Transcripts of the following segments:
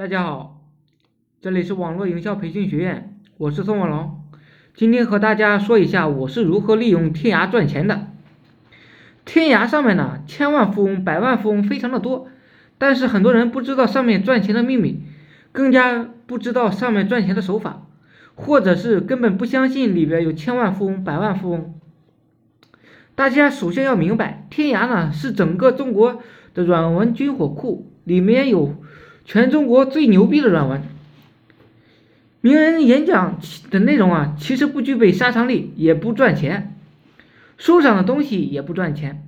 大家好，这里是网络营销培训学院，我是宋文龙。今天和大家说一下我是如何利用天涯赚钱的。天涯上面呢，千万富翁、百万富翁非常的多，但是很多人不知道上面赚钱的秘密，更加不知道上面赚钱的手法，或者是根本不相信里边有千万富翁、百万富翁。大家首先要明白，天涯呢是整个中国的软文军火库，里面有全中国最牛逼的软文。名人演讲的内容啊，其实不具备杀伤力，也不赚钱。书上的东西也不赚钱，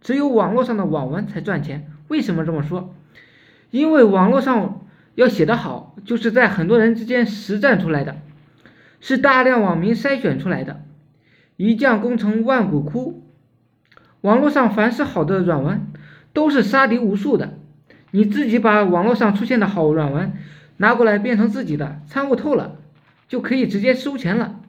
只有网络上的网文才赚钱。为什么这么说？因为网络上要写得好，就是在很多人之间实战出来的，是大量网民筛选出来的。一将功成万骨枯。网络上凡是好的软文，都是杀敌无数的。你自己把网络上出现的好软文拿过来变成自己的，参悟透了，就可以直接收钱了。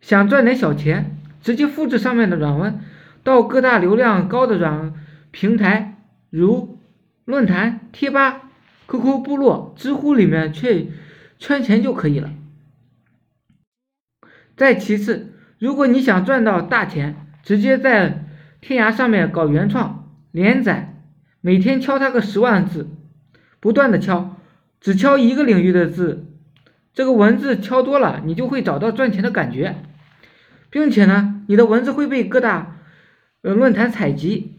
想赚点小钱，直接复制上面的软文，到各大流量高的软平台，如论坛、贴吧、QQ 部落、知乎里面去圈钱就可以了。再其次，如果你想赚到大钱，直接在天涯上面搞原创连载，每天敲他个十万字，不断的敲，只敲一个领域的字，这个文字敲多了，你就会找到赚钱的感觉，并且呢，你的文字会被各大呃论坛采集，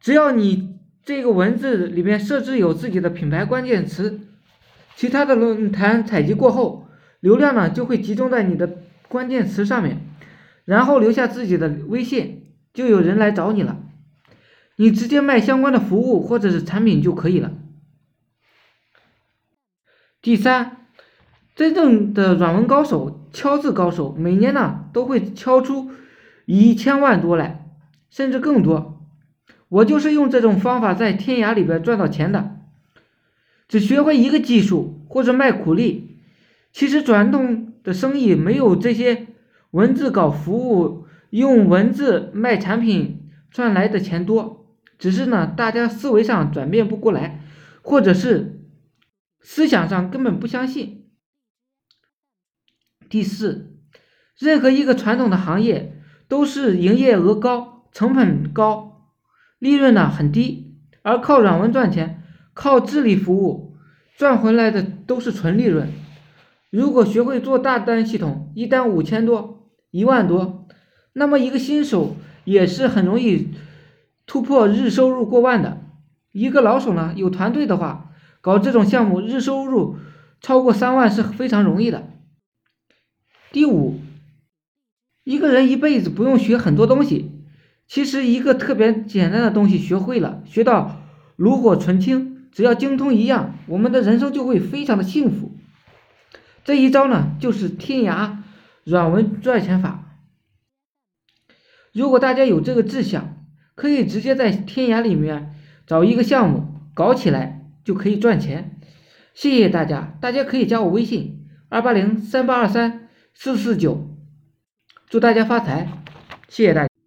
只要你这个文字里面设置有自己的品牌关键词，其他的论坛采集过后，流量呢就会集中在你的关键词上面，然后留下自己的微信。就有人来找你了，你直接卖相关的服务或者是产品就可以了。第三，真正的软文高手、敲字高手，每年呢都会敲出一千万多来，甚至更多。我就是用这种方法在天涯里边赚到钱的，只学会一个技术或者卖苦力。其实传统的生意没有这些文字搞服务。用文字卖产品赚来的钱多，只是呢，大家思维上转变不过来，或者是思想上根本不相信。第四，任何一个传统的行业都是营业额高、成本高、利润呢很低，而靠软文赚钱、靠智力服务赚回来的都是纯利润。如果学会做大单系统，一单五千多、一万多。那么一个新手也是很容易突破日收入过万的。一个老手呢，有团队的话，搞这种项目日收入超过三万是非常容易的。第五，一个人一辈子不用学很多东西，其实一个特别简单的东西学会了，学到炉火纯青，只要精通一样，我们的人生就会非常的幸福。这一招呢，就是天涯软文赚钱法。如果大家有这个志向，可以直接在天涯里面找一个项目搞起来，就可以赚钱。谢谢大家，大家可以加我微信二八零三八二三四四九，祝大家发财，谢谢大家。